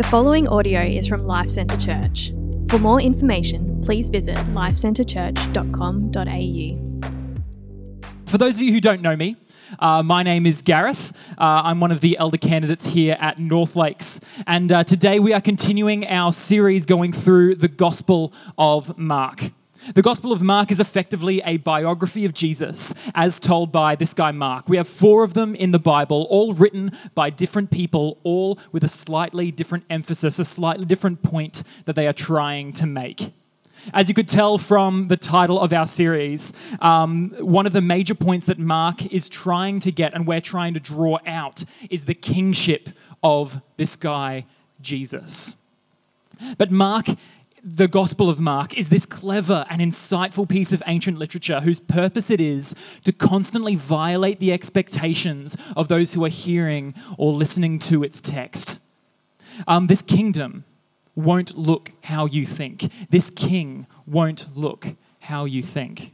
The following audio is from Life Centre Church. For more information, please visit lifecentrechurch.com.au. For those of you who don't know me, uh, my name is Gareth. Uh, I'm one of the elder candidates here at North Lakes. And uh, today we are continuing our series going through the Gospel of Mark. The Gospel of Mark is effectively a biography of Jesus as told by this guy Mark. We have four of them in the Bible, all written by different people, all with a slightly different emphasis, a slightly different point that they are trying to make. As you could tell from the title of our series, um, one of the major points that Mark is trying to get and we're trying to draw out is the kingship of this guy, Jesus. But Mark the Gospel of Mark is this clever and insightful piece of ancient literature whose purpose it is to constantly violate the expectations of those who are hearing or listening to its text. Um, this kingdom won't look how you think. This king won't look how you think.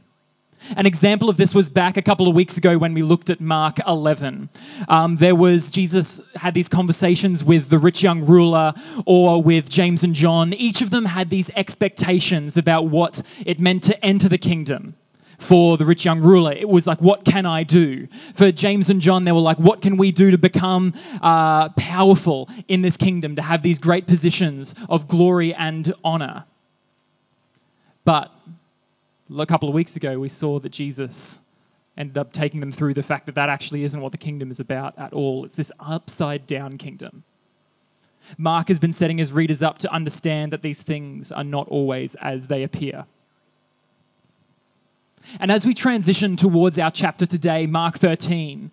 An example of this was back a couple of weeks ago when we looked at Mark 11. Um, there was Jesus had these conversations with the rich young ruler or with James and John. Each of them had these expectations about what it meant to enter the kingdom. For the rich young ruler, it was like, What can I do? For James and John, they were like, What can we do to become uh, powerful in this kingdom, to have these great positions of glory and honor? But a couple of weeks ago, we saw that Jesus ended up taking them through the fact that that actually isn't what the kingdom is about at all. It's this upside down kingdom. Mark has been setting his readers up to understand that these things are not always as they appear. And as we transition towards our chapter today, Mark 13,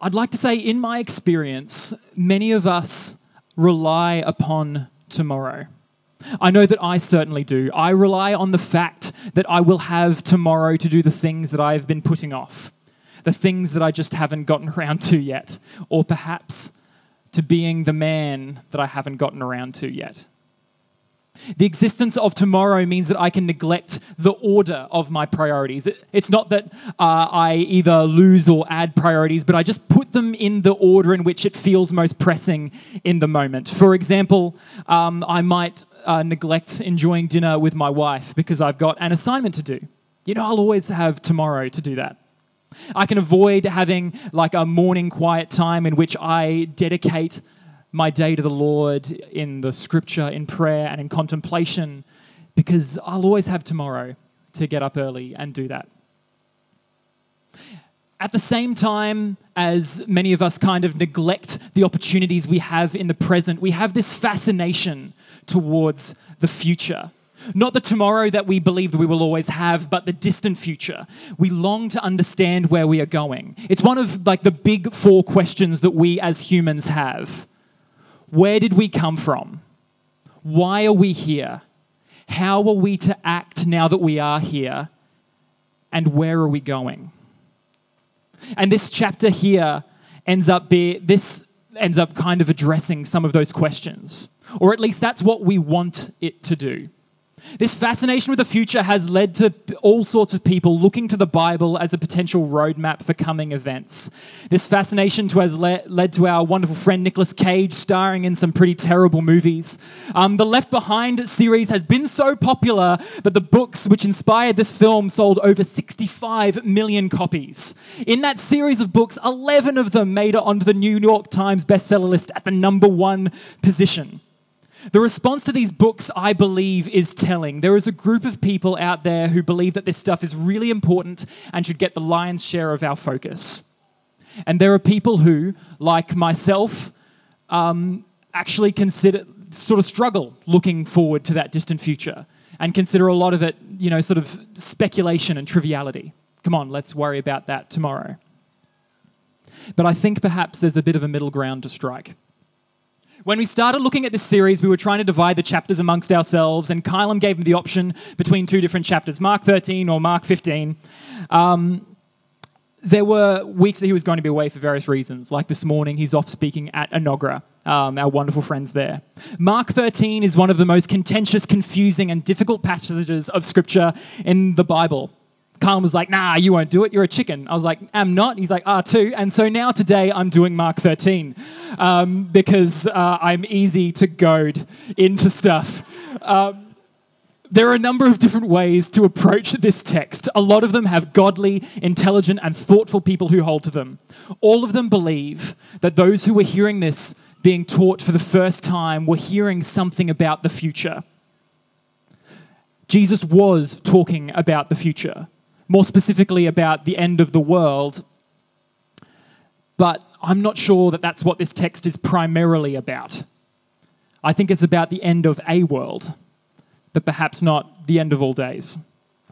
I'd like to say, in my experience, many of us rely upon tomorrow. I know that I certainly do. I rely on the fact that I will have tomorrow to do the things that I have been putting off, the things that I just haven't gotten around to yet, or perhaps to being the man that I haven't gotten around to yet. The existence of tomorrow means that I can neglect the order of my priorities. It's not that uh, I either lose or add priorities, but I just put them in the order in which it feels most pressing in the moment. For example, um, I might uh, neglect enjoying dinner with my wife because I've got an assignment to do. You know, I'll always have tomorrow to do that. I can avoid having like a morning quiet time in which I dedicate my day to the Lord in the scripture, in prayer, and in contemplation because I'll always have tomorrow to get up early and do that. At the same time as many of us kind of neglect the opportunities we have in the present, we have this fascination towards the future. Not the tomorrow that we believe that we will always have, but the distant future. We long to understand where we are going. It's one of like the big four questions that we as humans have. Where did we come from? Why are we here? How are we to act now that we are here? And where are we going? And this chapter here ends up be this ends up kind of addressing some of those questions. Or at least that's what we want it to do. This fascination with the future has led to all sorts of people looking to the Bible as a potential roadmap for coming events. This fascination to has le- led to our wonderful friend Nicolas Cage starring in some pretty terrible movies. Um, the Left Behind series has been so popular that the books which inspired this film sold over 65 million copies. In that series of books, 11 of them made it onto the New York Times bestseller list at the number one position. The response to these books, I believe, is telling. There is a group of people out there who believe that this stuff is really important and should get the lion's share of our focus. And there are people who, like myself, um, actually consider, sort of struggle looking forward to that distant future and consider a lot of it, you know, sort of speculation and triviality. Come on, let's worry about that tomorrow. But I think perhaps there's a bit of a middle ground to strike. When we started looking at this series, we were trying to divide the chapters amongst ourselves, and Kylam gave me the option between two different chapters Mark 13 or Mark 15. Um, there were weeks that he was going to be away for various reasons. Like this morning, he's off speaking at Enoggera, um, our wonderful friends there. Mark 13 is one of the most contentious, confusing, and difficult passages of Scripture in the Bible. Kyle was like, nah, you won't do it. You're a chicken. I was like, I'm not. He's like, ah, too. And so now today I'm doing Mark 13 um, because uh, I'm easy to goad into stuff. Um, there are a number of different ways to approach this text. A lot of them have godly, intelligent, and thoughtful people who hold to them. All of them believe that those who were hearing this being taught for the first time were hearing something about the future. Jesus was talking about the future, more specifically about the end of the world. But I'm not sure that that's what this text is primarily about. I think it's about the end of a world but perhaps not the end of all days.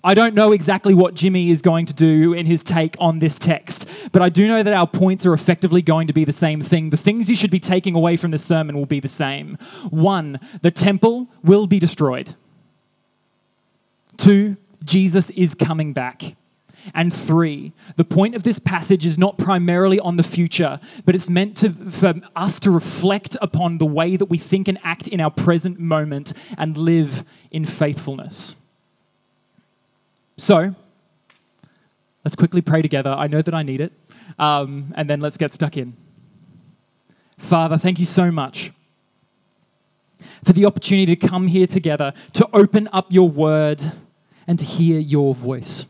I don't know exactly what Jimmy is going to do in his take on this text, but I do know that our points are effectively going to be the same thing. The things you should be taking away from this sermon will be the same. One, the temple will be destroyed. Two, Jesus is coming back and 3. The point of this passage is not primarily on the future, but it's meant to, for us to reflect upon the way that we think and act in our present moment and live in faithfulness. So, let's quickly pray together. I know that I need it. Um, and then let's get stuck in. Father, thank you so much for the opportunity to come here together, to open up your word, and to hear your voice.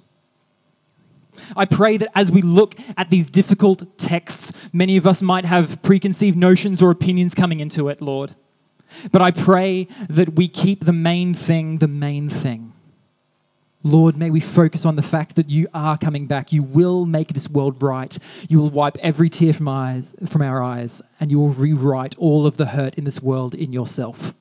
I pray that as we look at these difficult texts, many of us might have preconceived notions or opinions coming into it, Lord. But I pray that we keep the main thing the main thing. Lord, may we focus on the fact that you are coming back. You will make this world right. You will wipe every tear from, eyes, from our eyes, and you will rewrite all of the hurt in this world in yourself.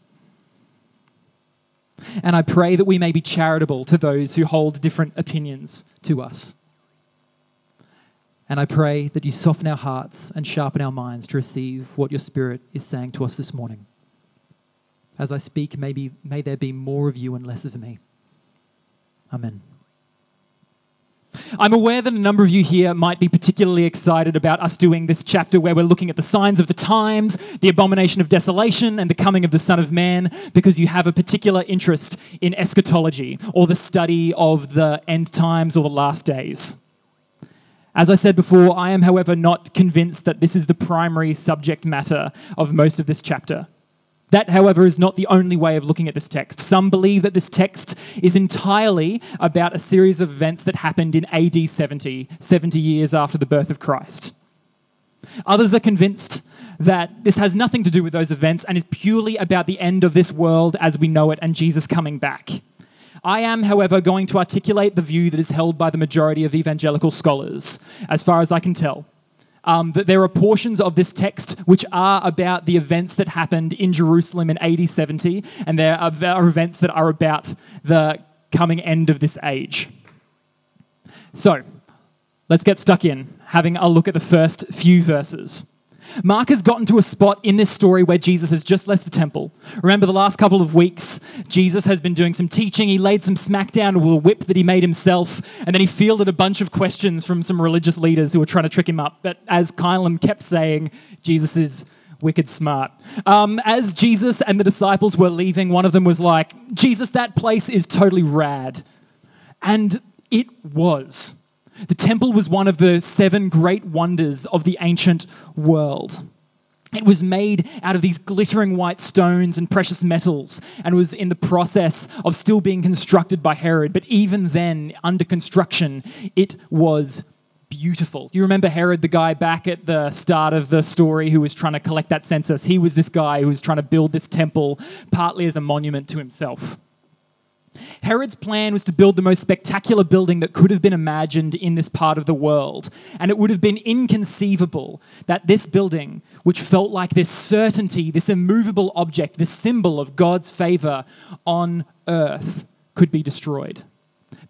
And I pray that we may be charitable to those who hold different opinions to us. And I pray that you soften our hearts and sharpen our minds to receive what your Spirit is saying to us this morning. As I speak, maybe, may there be more of you and less of me. Amen. I'm aware that a number of you here might be particularly excited about us doing this chapter where we're looking at the signs of the times, the abomination of desolation, and the coming of the Son of Man because you have a particular interest in eschatology or the study of the end times or the last days. As I said before, I am, however, not convinced that this is the primary subject matter of most of this chapter. That, however, is not the only way of looking at this text. Some believe that this text is entirely about a series of events that happened in AD 70, 70 years after the birth of Christ. Others are convinced that this has nothing to do with those events and is purely about the end of this world as we know it and Jesus coming back. I am, however, going to articulate the view that is held by the majority of evangelical scholars, as far as I can tell. Um, that there are portions of this text which are about the events that happened in Jerusalem in AD 70, and there are, are events that are about the coming end of this age. So, let's get stuck in, having a look at the first few verses. Mark has gotten to a spot in this story where Jesus has just left the temple. Remember, the last couple of weeks, Jesus has been doing some teaching. He laid some smackdown with a whip that he made himself, and then he fielded a bunch of questions from some religious leaders who were trying to trick him up. But as Kylam kept saying, Jesus is wicked smart. Um, as Jesus and the disciples were leaving, one of them was like, Jesus, that place is totally rad. And it was. The temple was one of the seven great wonders of the ancient world. It was made out of these glittering white stones and precious metals and was in the process of still being constructed by Herod. But even then, under construction, it was beautiful. You remember Herod, the guy back at the start of the story who was trying to collect that census? He was this guy who was trying to build this temple partly as a monument to himself. Herod's plan was to build the most spectacular building that could have been imagined in this part of the world. And it would have been inconceivable that this building, which felt like this certainty, this immovable object, this symbol of God's favor on earth, could be destroyed.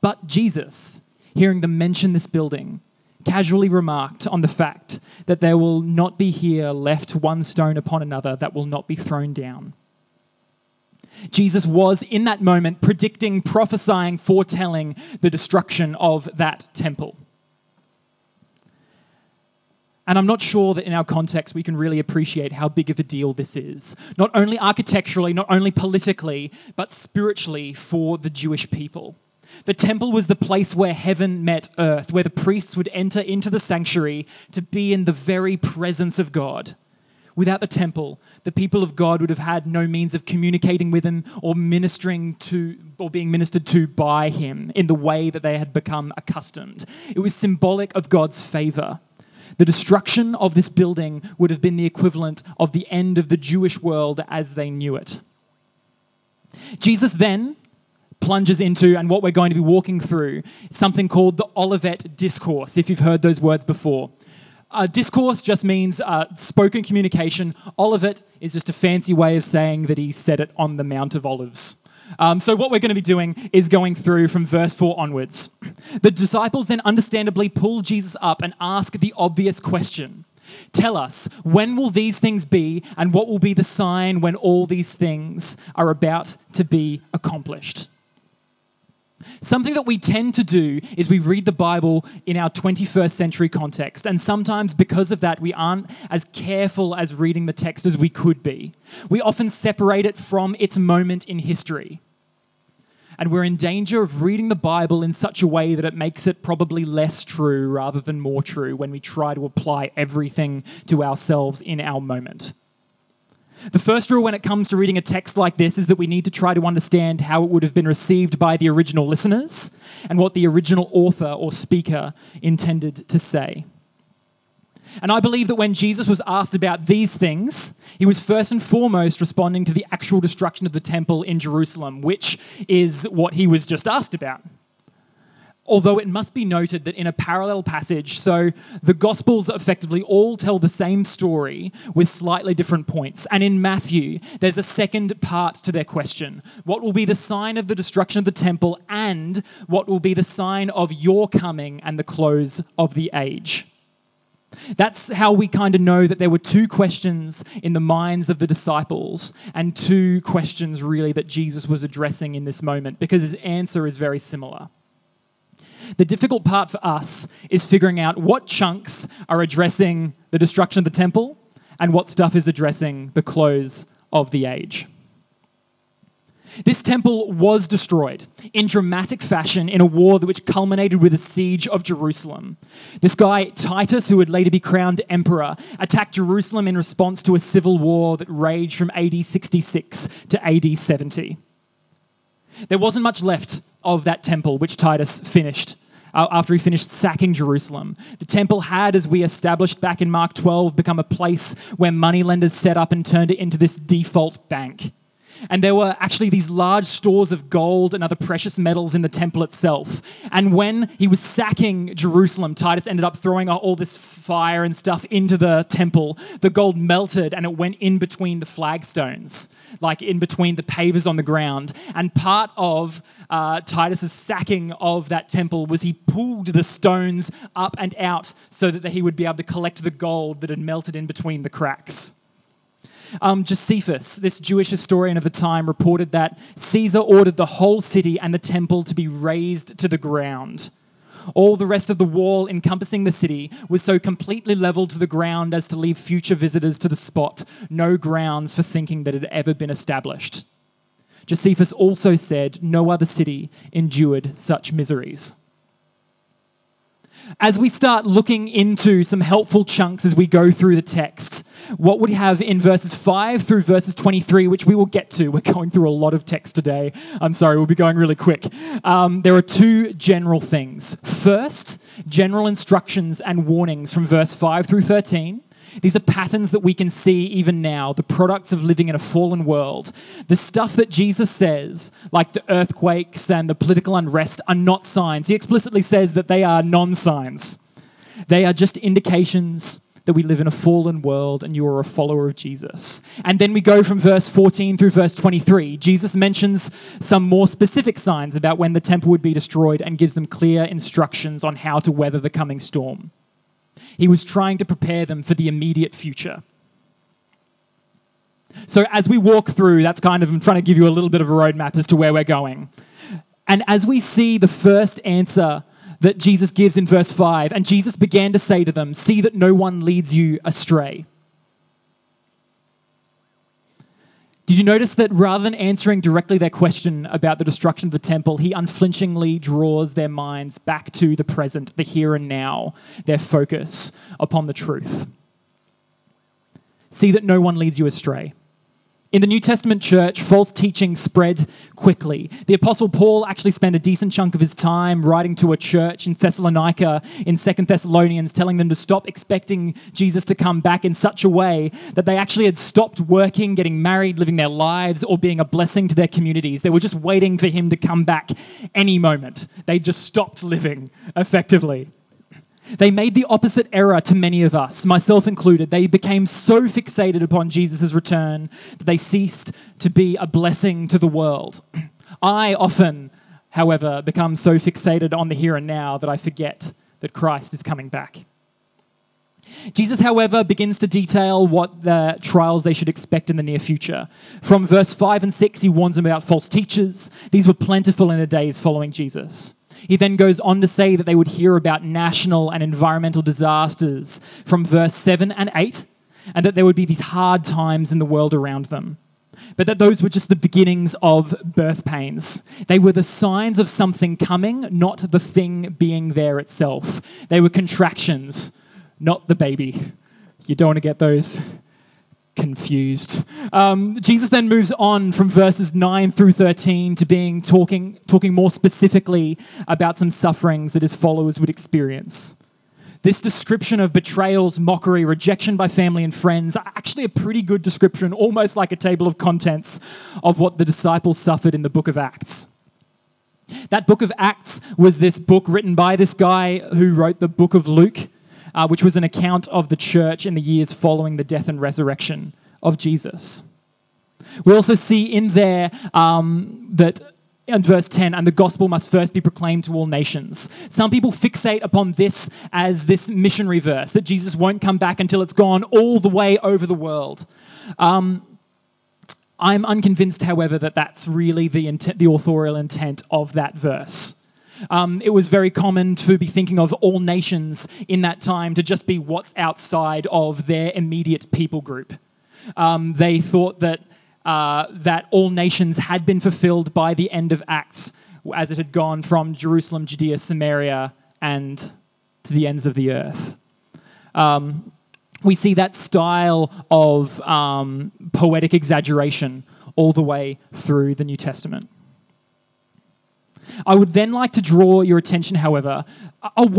But Jesus, hearing them mention this building, casually remarked on the fact that there will not be here left one stone upon another that will not be thrown down. Jesus was in that moment predicting, prophesying, foretelling the destruction of that temple. And I'm not sure that in our context we can really appreciate how big of a deal this is. Not only architecturally, not only politically, but spiritually for the Jewish people. The temple was the place where heaven met earth, where the priests would enter into the sanctuary to be in the very presence of God. Without the temple, the people of God would have had no means of communicating with him or ministering to or being ministered to by him in the way that they had become accustomed. It was symbolic of God's favor. The destruction of this building would have been the equivalent of the end of the Jewish world as they knew it. Jesus then plunges into, and what we're going to be walking through, something called the Olivet Discourse, if you've heard those words before. Uh, discourse just means uh, spoken communication. Olivet is just a fancy way of saying that he said it on the Mount of Olives. Um, so, what we're going to be doing is going through from verse 4 onwards. The disciples then understandably pull Jesus up and ask the obvious question Tell us, when will these things be, and what will be the sign when all these things are about to be accomplished? Something that we tend to do is we read the Bible in our 21st century context, and sometimes because of that, we aren't as careful as reading the text as we could be. We often separate it from its moment in history. And we're in danger of reading the Bible in such a way that it makes it probably less true rather than more true when we try to apply everything to ourselves in our moment. The first rule when it comes to reading a text like this is that we need to try to understand how it would have been received by the original listeners and what the original author or speaker intended to say. And I believe that when Jesus was asked about these things, he was first and foremost responding to the actual destruction of the temple in Jerusalem, which is what he was just asked about. Although it must be noted that in a parallel passage, so the Gospels effectively all tell the same story with slightly different points. And in Matthew, there's a second part to their question What will be the sign of the destruction of the temple, and what will be the sign of your coming and the close of the age? That's how we kind of know that there were two questions in the minds of the disciples, and two questions really that Jesus was addressing in this moment, because his answer is very similar. The difficult part for us is figuring out what chunks are addressing the destruction of the temple and what stuff is addressing the close of the age. This temple was destroyed in dramatic fashion in a war which culminated with a siege of Jerusalem. This guy, Titus, who would later be crowned emperor, attacked Jerusalem in response to a civil war that raged from AD 66 to AD 70. There wasn't much left of that temple which Titus finished Uh, after he finished sacking Jerusalem. The temple had, as we established back in Mark 12, become a place where moneylenders set up and turned it into this default bank. And there were actually these large stores of gold and other precious metals in the temple itself. And when he was sacking Jerusalem, Titus ended up throwing all this fire and stuff into the temple. The gold melted and it went in between the flagstones, like in between the pavers on the ground. And part of uh, Titus's sacking of that temple was he pulled the stones up and out so that he would be able to collect the gold that had melted in between the cracks. Um, Josephus, this Jewish historian of the time, reported that Caesar ordered the whole city and the temple to be razed to the ground. All the rest of the wall encompassing the city was so completely leveled to the ground as to leave future visitors to the spot no grounds for thinking that it had ever been established. Josephus also said no other city endured such miseries. As we start looking into some helpful chunks as we go through the text, what we have in verses 5 through verses 23, which we will get to, we're going through a lot of text today. I'm sorry, we'll be going really quick. Um, there are two general things. First, general instructions and warnings from verse 5 through 13. These are patterns that we can see even now, the products of living in a fallen world. The stuff that Jesus says, like the earthquakes and the political unrest, are not signs. He explicitly says that they are non signs, they are just indications that we live in a fallen world and you are a follower of Jesus. And then we go from verse 14 through verse 23. Jesus mentions some more specific signs about when the temple would be destroyed and gives them clear instructions on how to weather the coming storm. He was trying to prepare them for the immediate future. So, as we walk through, that's kind of, I'm trying to give you a little bit of a roadmap as to where we're going. And as we see the first answer that Jesus gives in verse 5, and Jesus began to say to them, See that no one leads you astray. Did you notice that rather than answering directly their question about the destruction of the temple, he unflinchingly draws their minds back to the present, the here and now, their focus upon the truth? See that no one leads you astray. In the New Testament church, false teaching spread quickly. The Apostle Paul actually spent a decent chunk of his time writing to a church in Thessalonica in Second Thessalonians, telling them to stop expecting Jesus to come back in such a way that they actually had stopped working, getting married, living their lives, or being a blessing to their communities. They were just waiting for him to come back any moment. They just stopped living effectively. They made the opposite error to many of us, myself included. They became so fixated upon Jesus' return that they ceased to be a blessing to the world. I often, however, become so fixated on the here and now that I forget that Christ is coming back. Jesus, however, begins to detail what the trials they should expect in the near future. From verse 5 and 6, he warns them about false teachers. These were plentiful in the days following Jesus. He then goes on to say that they would hear about national and environmental disasters from verse 7 and 8, and that there would be these hard times in the world around them. But that those were just the beginnings of birth pains. They were the signs of something coming, not the thing being there itself. They were contractions, not the baby. You don't want to get those confused. Um, Jesus then moves on from verses 9 through 13 to being talking, talking more specifically about some sufferings that his followers would experience. This description of betrayals, mockery, rejection by family and friends, are actually a pretty good description, almost like a table of contents of what the disciples suffered in the book of Acts. That book of Acts was this book written by this guy who wrote the book of Luke uh, which was an account of the church in the years following the death and resurrection of Jesus. We also see in there um, that in verse 10, and the gospel must first be proclaimed to all nations. Some people fixate upon this as this missionary verse, that Jesus won't come back until it's gone all the way over the world. Um, I'm unconvinced, however, that that's really the, intent, the authorial intent of that verse. Um, it was very common to be thinking of all nations in that time to just be what's outside of their immediate people group. Um, they thought that, uh, that all nations had been fulfilled by the end of Acts, as it had gone from Jerusalem, Judea, Samaria, and to the ends of the earth. Um, we see that style of um, poetic exaggeration all the way through the New Testament. I would then like to draw your attention, however,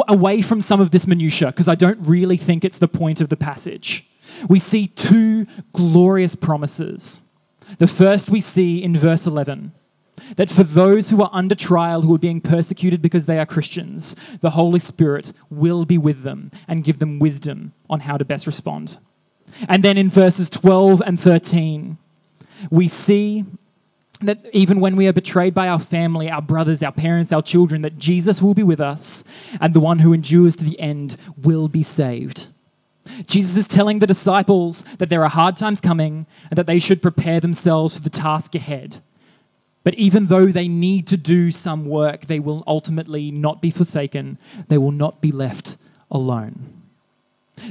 away from some of this minutiae, because I don't really think it's the point of the passage. We see two glorious promises. The first we see in verse 11 that for those who are under trial, who are being persecuted because they are Christians, the Holy Spirit will be with them and give them wisdom on how to best respond. And then in verses 12 and 13, we see that even when we are betrayed by our family, our brothers, our parents, our children, that Jesus will be with us and the one who endures to the end will be saved. Jesus is telling the disciples that there are hard times coming and that they should prepare themselves for the task ahead. But even though they need to do some work, they will ultimately not be forsaken, they will not be left alone.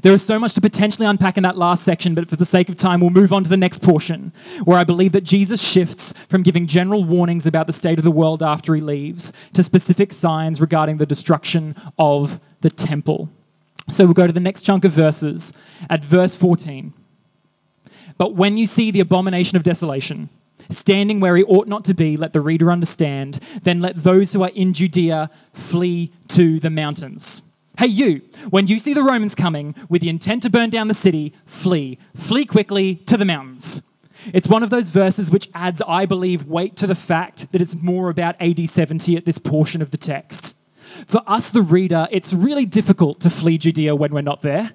There is so much to potentially unpack in that last section, but for the sake of time, we'll move on to the next portion, where I believe that Jesus shifts from giving general warnings about the state of the world after he leaves to specific signs regarding the destruction of the temple. So we'll go to the next chunk of verses at verse 14. But when you see the abomination of desolation, standing where he ought not to be, let the reader understand, then let those who are in Judea flee to the mountains. Hey, you, when you see the Romans coming with the intent to burn down the city, flee. Flee quickly to the mountains. It's one of those verses which adds, I believe, weight to the fact that it's more about AD 70 at this portion of the text. For us, the reader, it's really difficult to flee Judea when we're not there.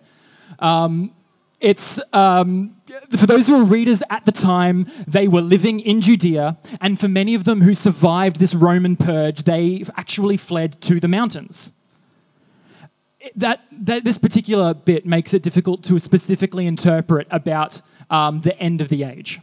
Um, it's um, for those who were readers at the time, they were living in Judea, and for many of them who survived this Roman purge, they actually fled to the mountains that, that this particular bit makes it difficult to specifically interpret about um, the end of the age.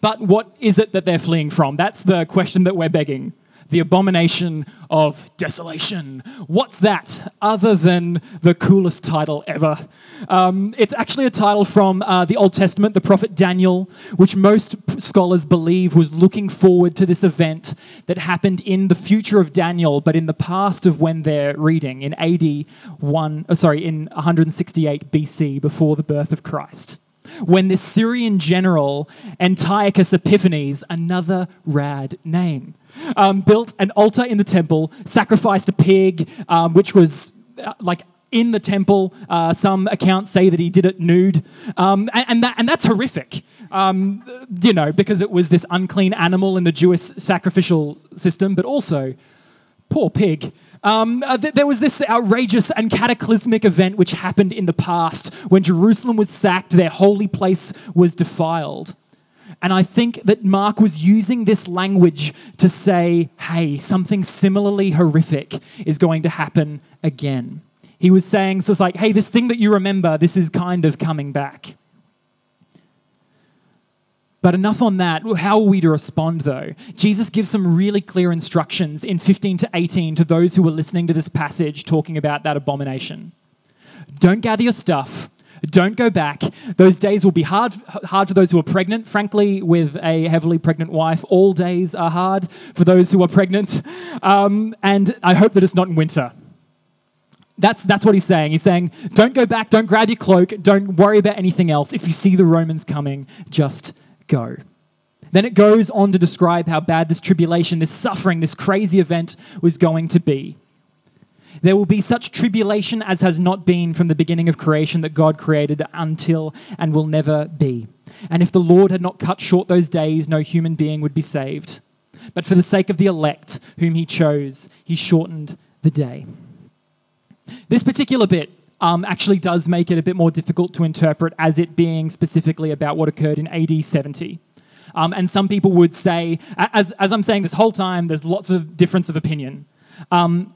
But what is it that they're fleeing from? That's the question that we're begging. The abomination of desolation. What's that other than the coolest title ever? Um, it's actually a title from uh, the Old Testament, the prophet Daniel, which most scholars believe was looking forward to this event that happened in the future of Daniel, but in the past of when they're reading, in AD 1, oh, sorry, in 168 BC, before the birth of Christ when the Syrian general Antiochus Epiphanes, another rad name, um, built an altar in the temple, sacrificed a pig, um, which was uh, like in the temple. Uh, some accounts say that he did it nude. Um, and, and, that, and that's horrific, um, you know, because it was this unclean animal in the Jewish sacrificial system, but also, poor pig. Um, uh, th- there was this outrageous and cataclysmic event which happened in the past when Jerusalem was sacked, their holy place was defiled. And I think that Mark was using this language to say, hey, something similarly horrific is going to happen again. He was saying, so it's like, hey, this thing that you remember, this is kind of coming back. But enough on that. How are we to respond, though? Jesus gives some really clear instructions in 15 to 18 to those who are listening to this passage talking about that abomination. Don't gather your stuff. Don't go back. Those days will be hard, hard for those who are pregnant. Frankly, with a heavily pregnant wife, all days are hard for those who are pregnant. Um, and I hope that it's not in winter. That's, that's what he's saying. He's saying, don't go back, don't grab your cloak, don't worry about anything else. If you see the Romans coming, just go. Then it goes on to describe how bad this tribulation, this suffering, this crazy event was going to be. There will be such tribulation as has not been from the beginning of creation that God created until and will never be. And if the Lord had not cut short those days, no human being would be saved. But for the sake of the elect, whom he chose, he shortened the day. This particular bit um, actually does make it a bit more difficult to interpret as it being specifically about what occurred in AD 70. Um, and some people would say, as, as I'm saying this whole time, there's lots of difference of opinion. Um,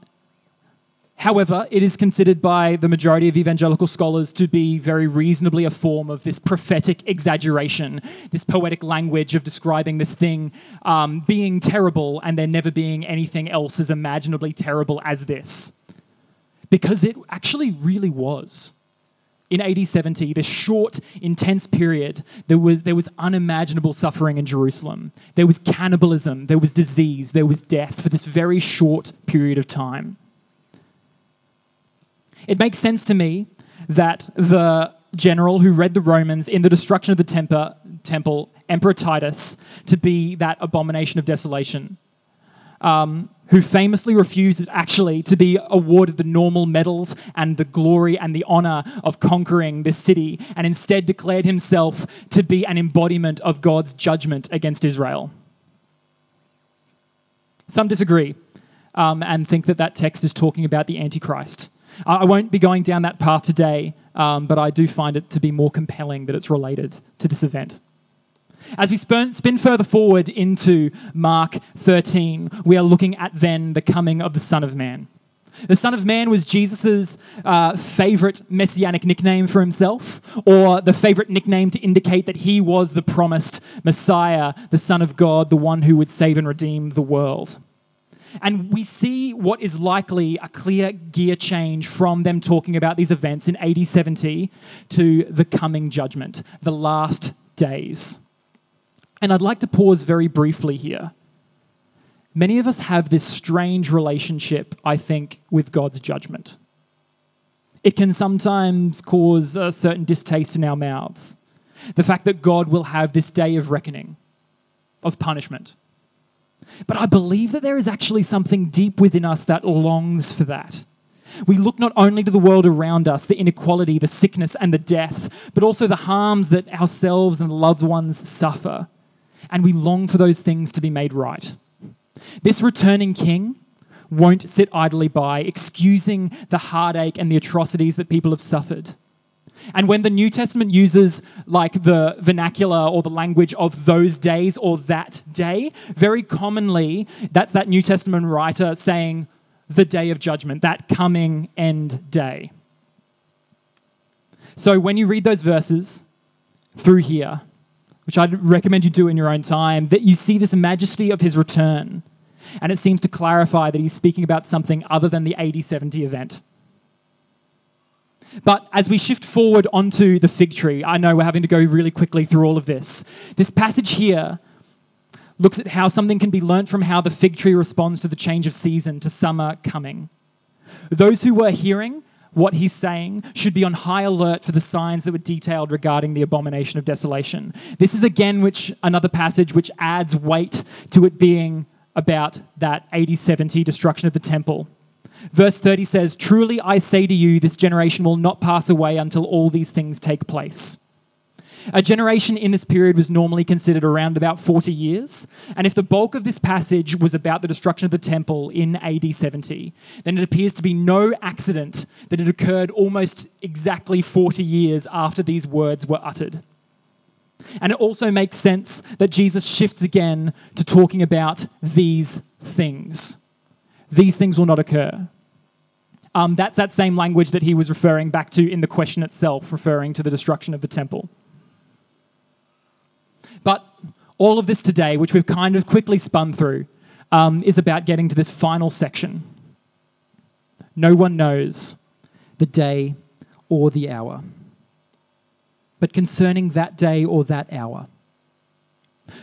However, it is considered by the majority of evangelical scholars to be very reasonably a form of this prophetic exaggeration, this poetic language of describing this thing um, being terrible and there never being anything else as imaginably terrible as this because it actually really was. In AD 70, this short, intense period, there was, there was unimaginable suffering in Jerusalem. There was cannibalism, there was disease, there was death for this very short period of time. It makes sense to me that the general who read the Romans in the destruction of the temper, temple, Emperor Titus, to be that abomination of desolation. Um, who famously refused actually to be awarded the normal medals and the glory and the honor of conquering this city, and instead declared himself to be an embodiment of God's judgment against Israel. Some disagree um, and think that that text is talking about the Antichrist. I won't be going down that path today, um, but I do find it to be more compelling that it's related to this event. As we spin, further forward into Mark 13, we are looking at then the coming of the Son of Man. The Son of Man was Jesus' uh, favorite messianic nickname for himself, or the favorite nickname to indicate that he was the promised Messiah, the Son of God, the one who would save and redeem the world. And we see what is likely a clear gear change from them talking about these events in AD 70 to the coming judgment, the last days. And I'd like to pause very briefly here. Many of us have this strange relationship, I think, with God's judgment. It can sometimes cause a certain distaste in our mouths. The fact that God will have this day of reckoning, of punishment. But I believe that there is actually something deep within us that longs for that. We look not only to the world around us, the inequality, the sickness, and the death, but also the harms that ourselves and loved ones suffer and we long for those things to be made right. This returning king won't sit idly by, excusing the heartache and the atrocities that people have suffered. And when the New Testament uses like the vernacular or the language of those days or that day, very commonly that's that New Testament writer saying the day of judgment, that coming end day. So when you read those verses through here, which I'd recommend you do in your own time, that you see this majesty of his return. And it seems to clarify that he's speaking about something other than the AD 70 event. But as we shift forward onto the fig tree, I know we're having to go really quickly through all of this. This passage here looks at how something can be learnt from how the fig tree responds to the change of season, to summer coming. Those who were hearing what he's saying should be on high alert for the signs that were detailed regarding the abomination of desolation. This is again which another passage which adds weight to it being about that AD 70 destruction of the temple. Verse 30 says, Truly I say to you, this generation will not pass away until all these things take place. A generation in this period was normally considered around about 40 years. And if the bulk of this passage was about the destruction of the temple in AD 70, then it appears to be no accident that it occurred almost exactly 40 years after these words were uttered. And it also makes sense that Jesus shifts again to talking about these things. These things will not occur. Um, that's that same language that he was referring back to in the question itself, referring to the destruction of the temple. But all of this today, which we've kind of quickly spun through, um, is about getting to this final section. No one knows the day or the hour. But concerning that day or that hour,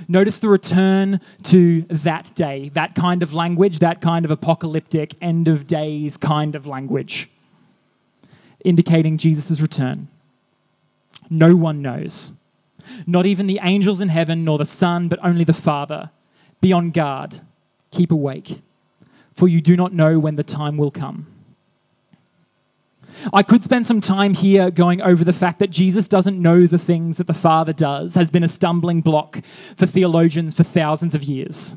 Notice the return to that day, that kind of language, that kind of apocalyptic, end of days kind of language, indicating Jesus' return. No one knows. Not even the angels in heaven, nor the Son, but only the Father. Be on guard, keep awake, for you do not know when the time will come. I could spend some time here going over the fact that Jesus doesn't know the things that the Father does, has been a stumbling block for theologians for thousands of years.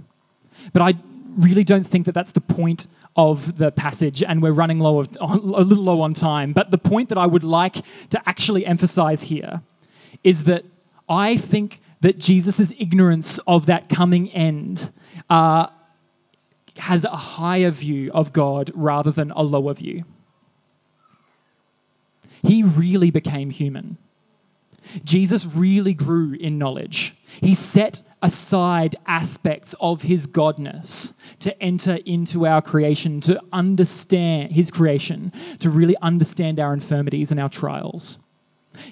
But I really don't think that that's the point of the passage, and we're running low of, a little low on time. But the point that I would like to actually emphasize here is that I think that Jesus' ignorance of that coming end uh, has a higher view of God rather than a lower view. He really became human. Jesus really grew in knowledge. He set aside aspects of his godness to enter into our creation, to understand his creation, to really understand our infirmities and our trials.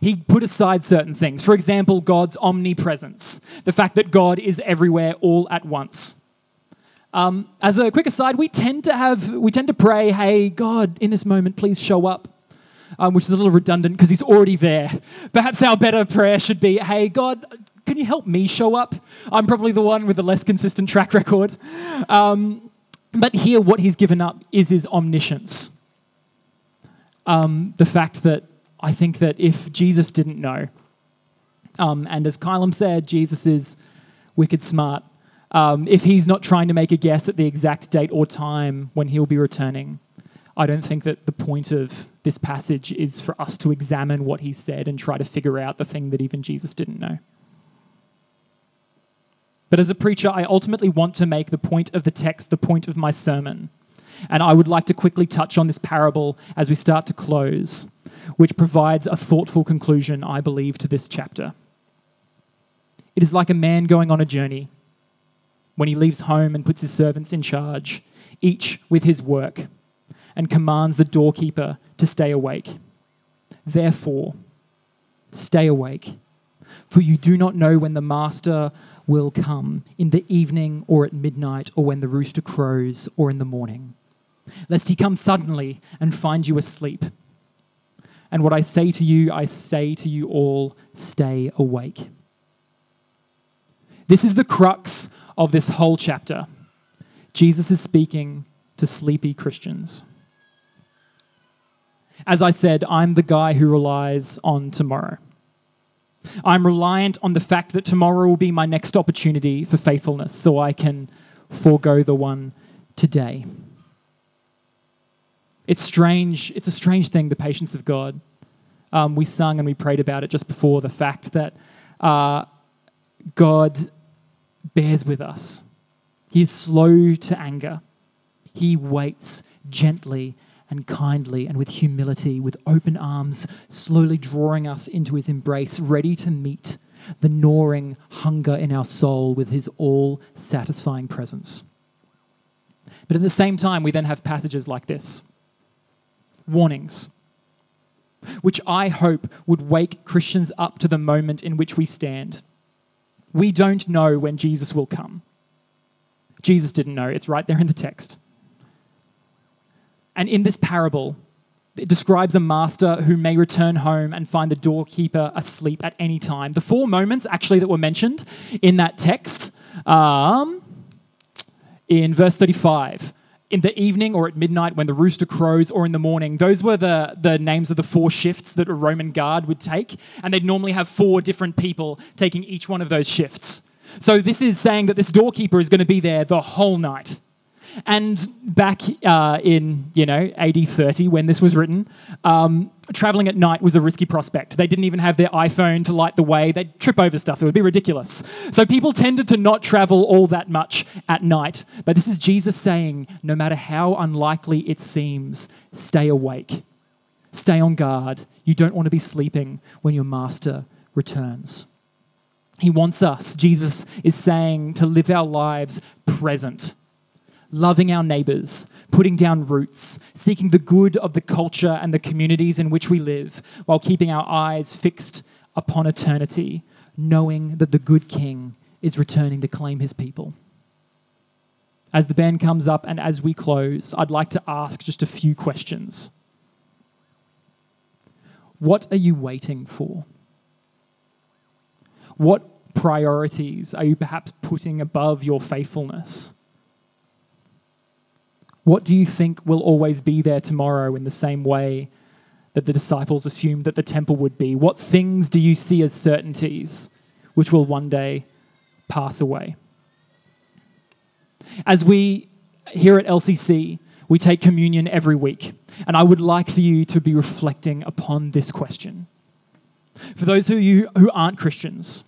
He put aside certain things. For example, God's omnipresence, the fact that God is everywhere all at once. Um, as a quick aside, we tend to have we tend to pray, "Hey God, in this moment, please show up," um, which is a little redundant because He's already there. Perhaps our better prayer should be, "Hey God, can you help me show up?" I'm probably the one with the less consistent track record. Um, but here, what He's given up is His omniscience. Um, the fact that I think that if Jesus didn't know, um, and as Kylam said, Jesus is wicked smart. Um, if he's not trying to make a guess at the exact date or time when he'll be returning, I don't think that the point of this passage is for us to examine what he said and try to figure out the thing that even Jesus didn't know. But as a preacher, I ultimately want to make the point of the text the point of my sermon. And I would like to quickly touch on this parable as we start to close which provides a thoughtful conclusion, I believe, to this chapter. It is like a man going on a journey when he leaves home and puts his servants in charge, each with his work, and commands the doorkeeper to stay awake. Therefore, stay awake, for you do not know when the master will come, in the evening or at midnight, or when the rooster crows, or in the morning, lest he come suddenly and find you asleep. And what I say to you, I say to you all stay awake. This is the crux of this whole chapter. Jesus is speaking to sleepy Christians. As I said, I'm the guy who relies on tomorrow. I'm reliant on the fact that tomorrow will be my next opportunity for faithfulness so I can forego the one today. It's strange. It's a strange thing, the patience of God. Um, we sung and we prayed about it just before the fact that uh, God bears with us. He is slow to anger. He waits gently and kindly and with humility, with open arms, slowly drawing us into his embrace, ready to meet the gnawing hunger in our soul with his all satisfying presence. But at the same time, we then have passages like this warnings, which I hope would wake Christians up to the moment in which we stand. We don't know when Jesus will come. Jesus didn't know, it's right there in the text. And in this parable, it describes a master who may return home and find the doorkeeper asleep at any time. The four moments, actually, that were mentioned in that text, um, in verse 35, in the evening or at midnight when the rooster crows or in the morning, those were the, the names of the four shifts that a Roman guard would take. And they'd normally have four different people taking each one of those shifts. So this is saying that this doorkeeper is going to be there the whole night. And back uh, in, you know, AD 30, when this was written, um, traveling at night was a risky prospect. They didn't even have their iPhone to light the way. They'd trip over stuff. It would be ridiculous. So people tended to not travel all that much at night. But this is Jesus saying, no matter how unlikely it seems, stay awake. Stay on guard. You don't want to be sleeping when your master returns. He wants us, Jesus is saying, to live our lives present loving our neighbors, putting down roots, seeking the good of the culture and the communities in which we live, while keeping our eyes fixed upon eternity, knowing that the good King is returning to claim his people. As the band comes up and as we close, I'd like to ask just a few questions. What are you waiting for? What priorities are you perhaps putting above your faithfulness? What do you think will always be there tomorrow in the same way that the disciples assumed that the temple would be? What things do you see as certainties which will one day pass away? As we here at LCC, we take communion every week, and I would like for you to be reflecting upon this question. For those of you who aren't Christians,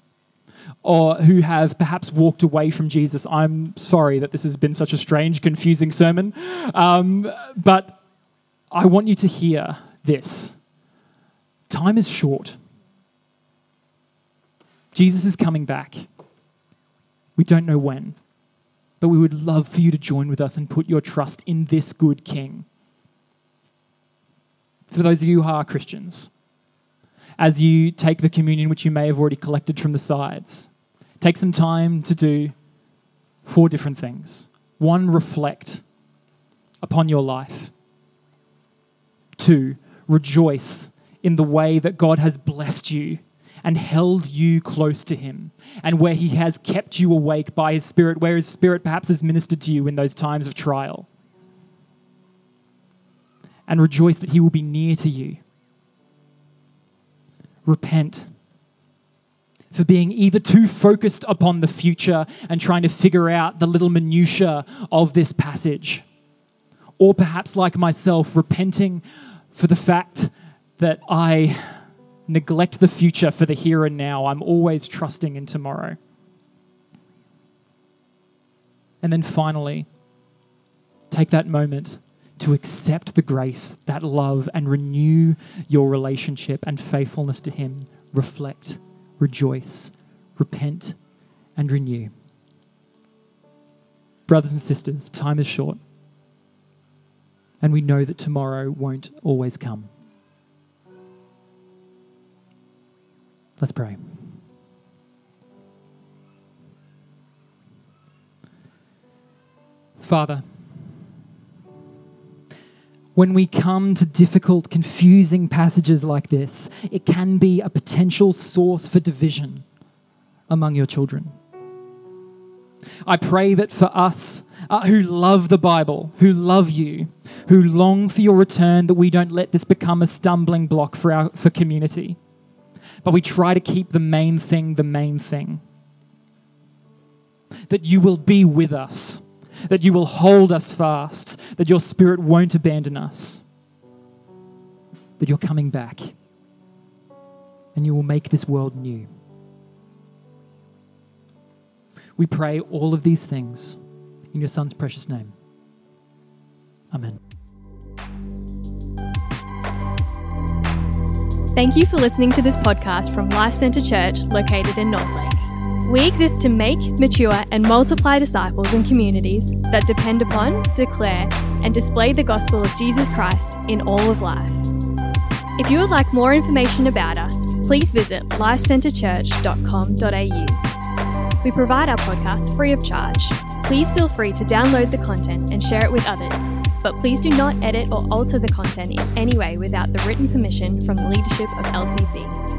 or who have perhaps walked away from Jesus. I'm sorry that this has been such a strange, confusing sermon, um, but I want you to hear this. Time is short. Jesus is coming back. We don't know when, but we would love for you to join with us and put your trust in this good King. For those of you who are Christians, as you take the communion which you may have already collected from the sides. Take some time to do four different things. One, reflect upon your life. Two, rejoice in the way that God has blessed you and held you close to Him, and where He has kept you awake by His Spirit, where His Spirit perhaps has ministered to you in those times of trial. And rejoice that He will be near to you repent for being either too focused upon the future and trying to figure out the little minutiae of this passage, or perhaps like myself, repenting for the fact that I neglect the future for the here and now. I'm always trusting in tomorrow. And then finally, take that moment to accept the grace, that love, and renew your relationship and faithfulness to Him. Reflect, rejoice, repent, and renew. Brothers and sisters, time is short, and we know that tomorrow won't always come. Let's pray. Father, when we come to difficult, confusing passages like this, it can be a potential source for division among your children. I pray that for us uh, who love the Bible, who love you, who long for your return, that we don't let this become a stumbling block for our for community. But we try to keep the main thing the main thing. That you will be with us that you will hold us fast, that your spirit won't abandon us, that you're coming back and you will make this world new. We pray all of these things in your Son's precious name. Amen. Thank you for listening to this podcast from Life Centre Church located in North Lakes. We exist to make, mature, and multiply disciples and communities that depend upon, declare, and display the gospel of Jesus Christ in all of life. If you would like more information about us, please visit lifecenterchurch.com.au. We provide our podcast free of charge. Please feel free to download the content and share it with others, but please do not edit or alter the content in any way without the written permission from the leadership of LCC.